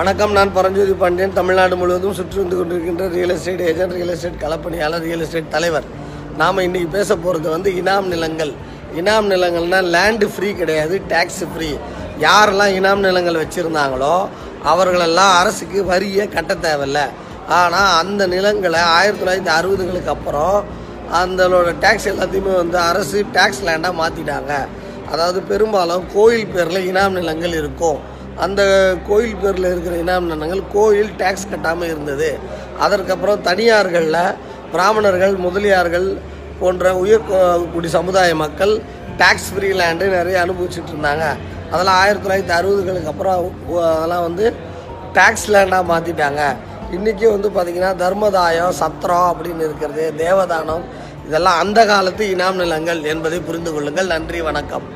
வணக்கம் நான் பரஞ்சோதி பாண்டியன். தமிழ்நாடு முழுவதும் சுற்றி வந்து கொண்டிருக்கின்ற real estate agent real estate களப்பணியாளர் real estate தலைவர். நாம் இன்றைக்கி பேச போகிறது வந்து இனாம் நிலங்கள். இனாம் நிலங்கள்னால் லேண்டு ஃப்ரீ கிடையாது டேக்ஸ் ஃப்ரீ யாரெல்லாம் இனாம் நிலங்கள் வச்சுருந்தாங்களோ அவர்களெல்லாம் அரசுக்கு வரியை கட்ட தேவையில்ல. ஆனால் அந்த நிலங்களை ஆயிரத்தி தொள்ளாயிரத்தி அறுபதுகளுக்கு அப்புறம் அந்தளோட டேக்ஸ் எல்லாத்தையுமே வந்து அரசு டேக்ஸ் லேண்டாக மாற்றிட்டாங்க அதாவது பெரும்பாலும் கோயில் பேரில் இனாம் நிலங்கள் இருக்கும். அந்த கோயில் பேரில் இருக்கிற இனாம் நிலங்கள் கோயில் டேக்ஸ் கட்டாமல் இருந்தது. அதற்கப்புறம் தனியார்களில் பிராமணர்கள் முதலியார்கள் போன்ற உயர் குடி சமுதாய மக்கள் டேக்ஸ் ஃப்ரீ லேண்டு நிறைய அனுபவிச்சுட்டு இருந்தாங்க. அதெல்லாம் ஆயிரத்தி தொள்ளாயிரத்தி அறுபதுகளுக்கு அப்புறம் அதெல்லாம் வந்து டேக்ஸ் லேண்டாக மாற்றிட்டாங்க இன்றைக்கி வந்து பார்த்திங்கன்னா தர்மதாயம் சத்திரம் அப்படின்னு இருக்கிறது தேவதானம் இதெல்லாம் அந்த காலத்து இனாம் நிலங்கள் என்பதை புரிந்து கொள்ளுங்கள். நன்றி வணக்கம்.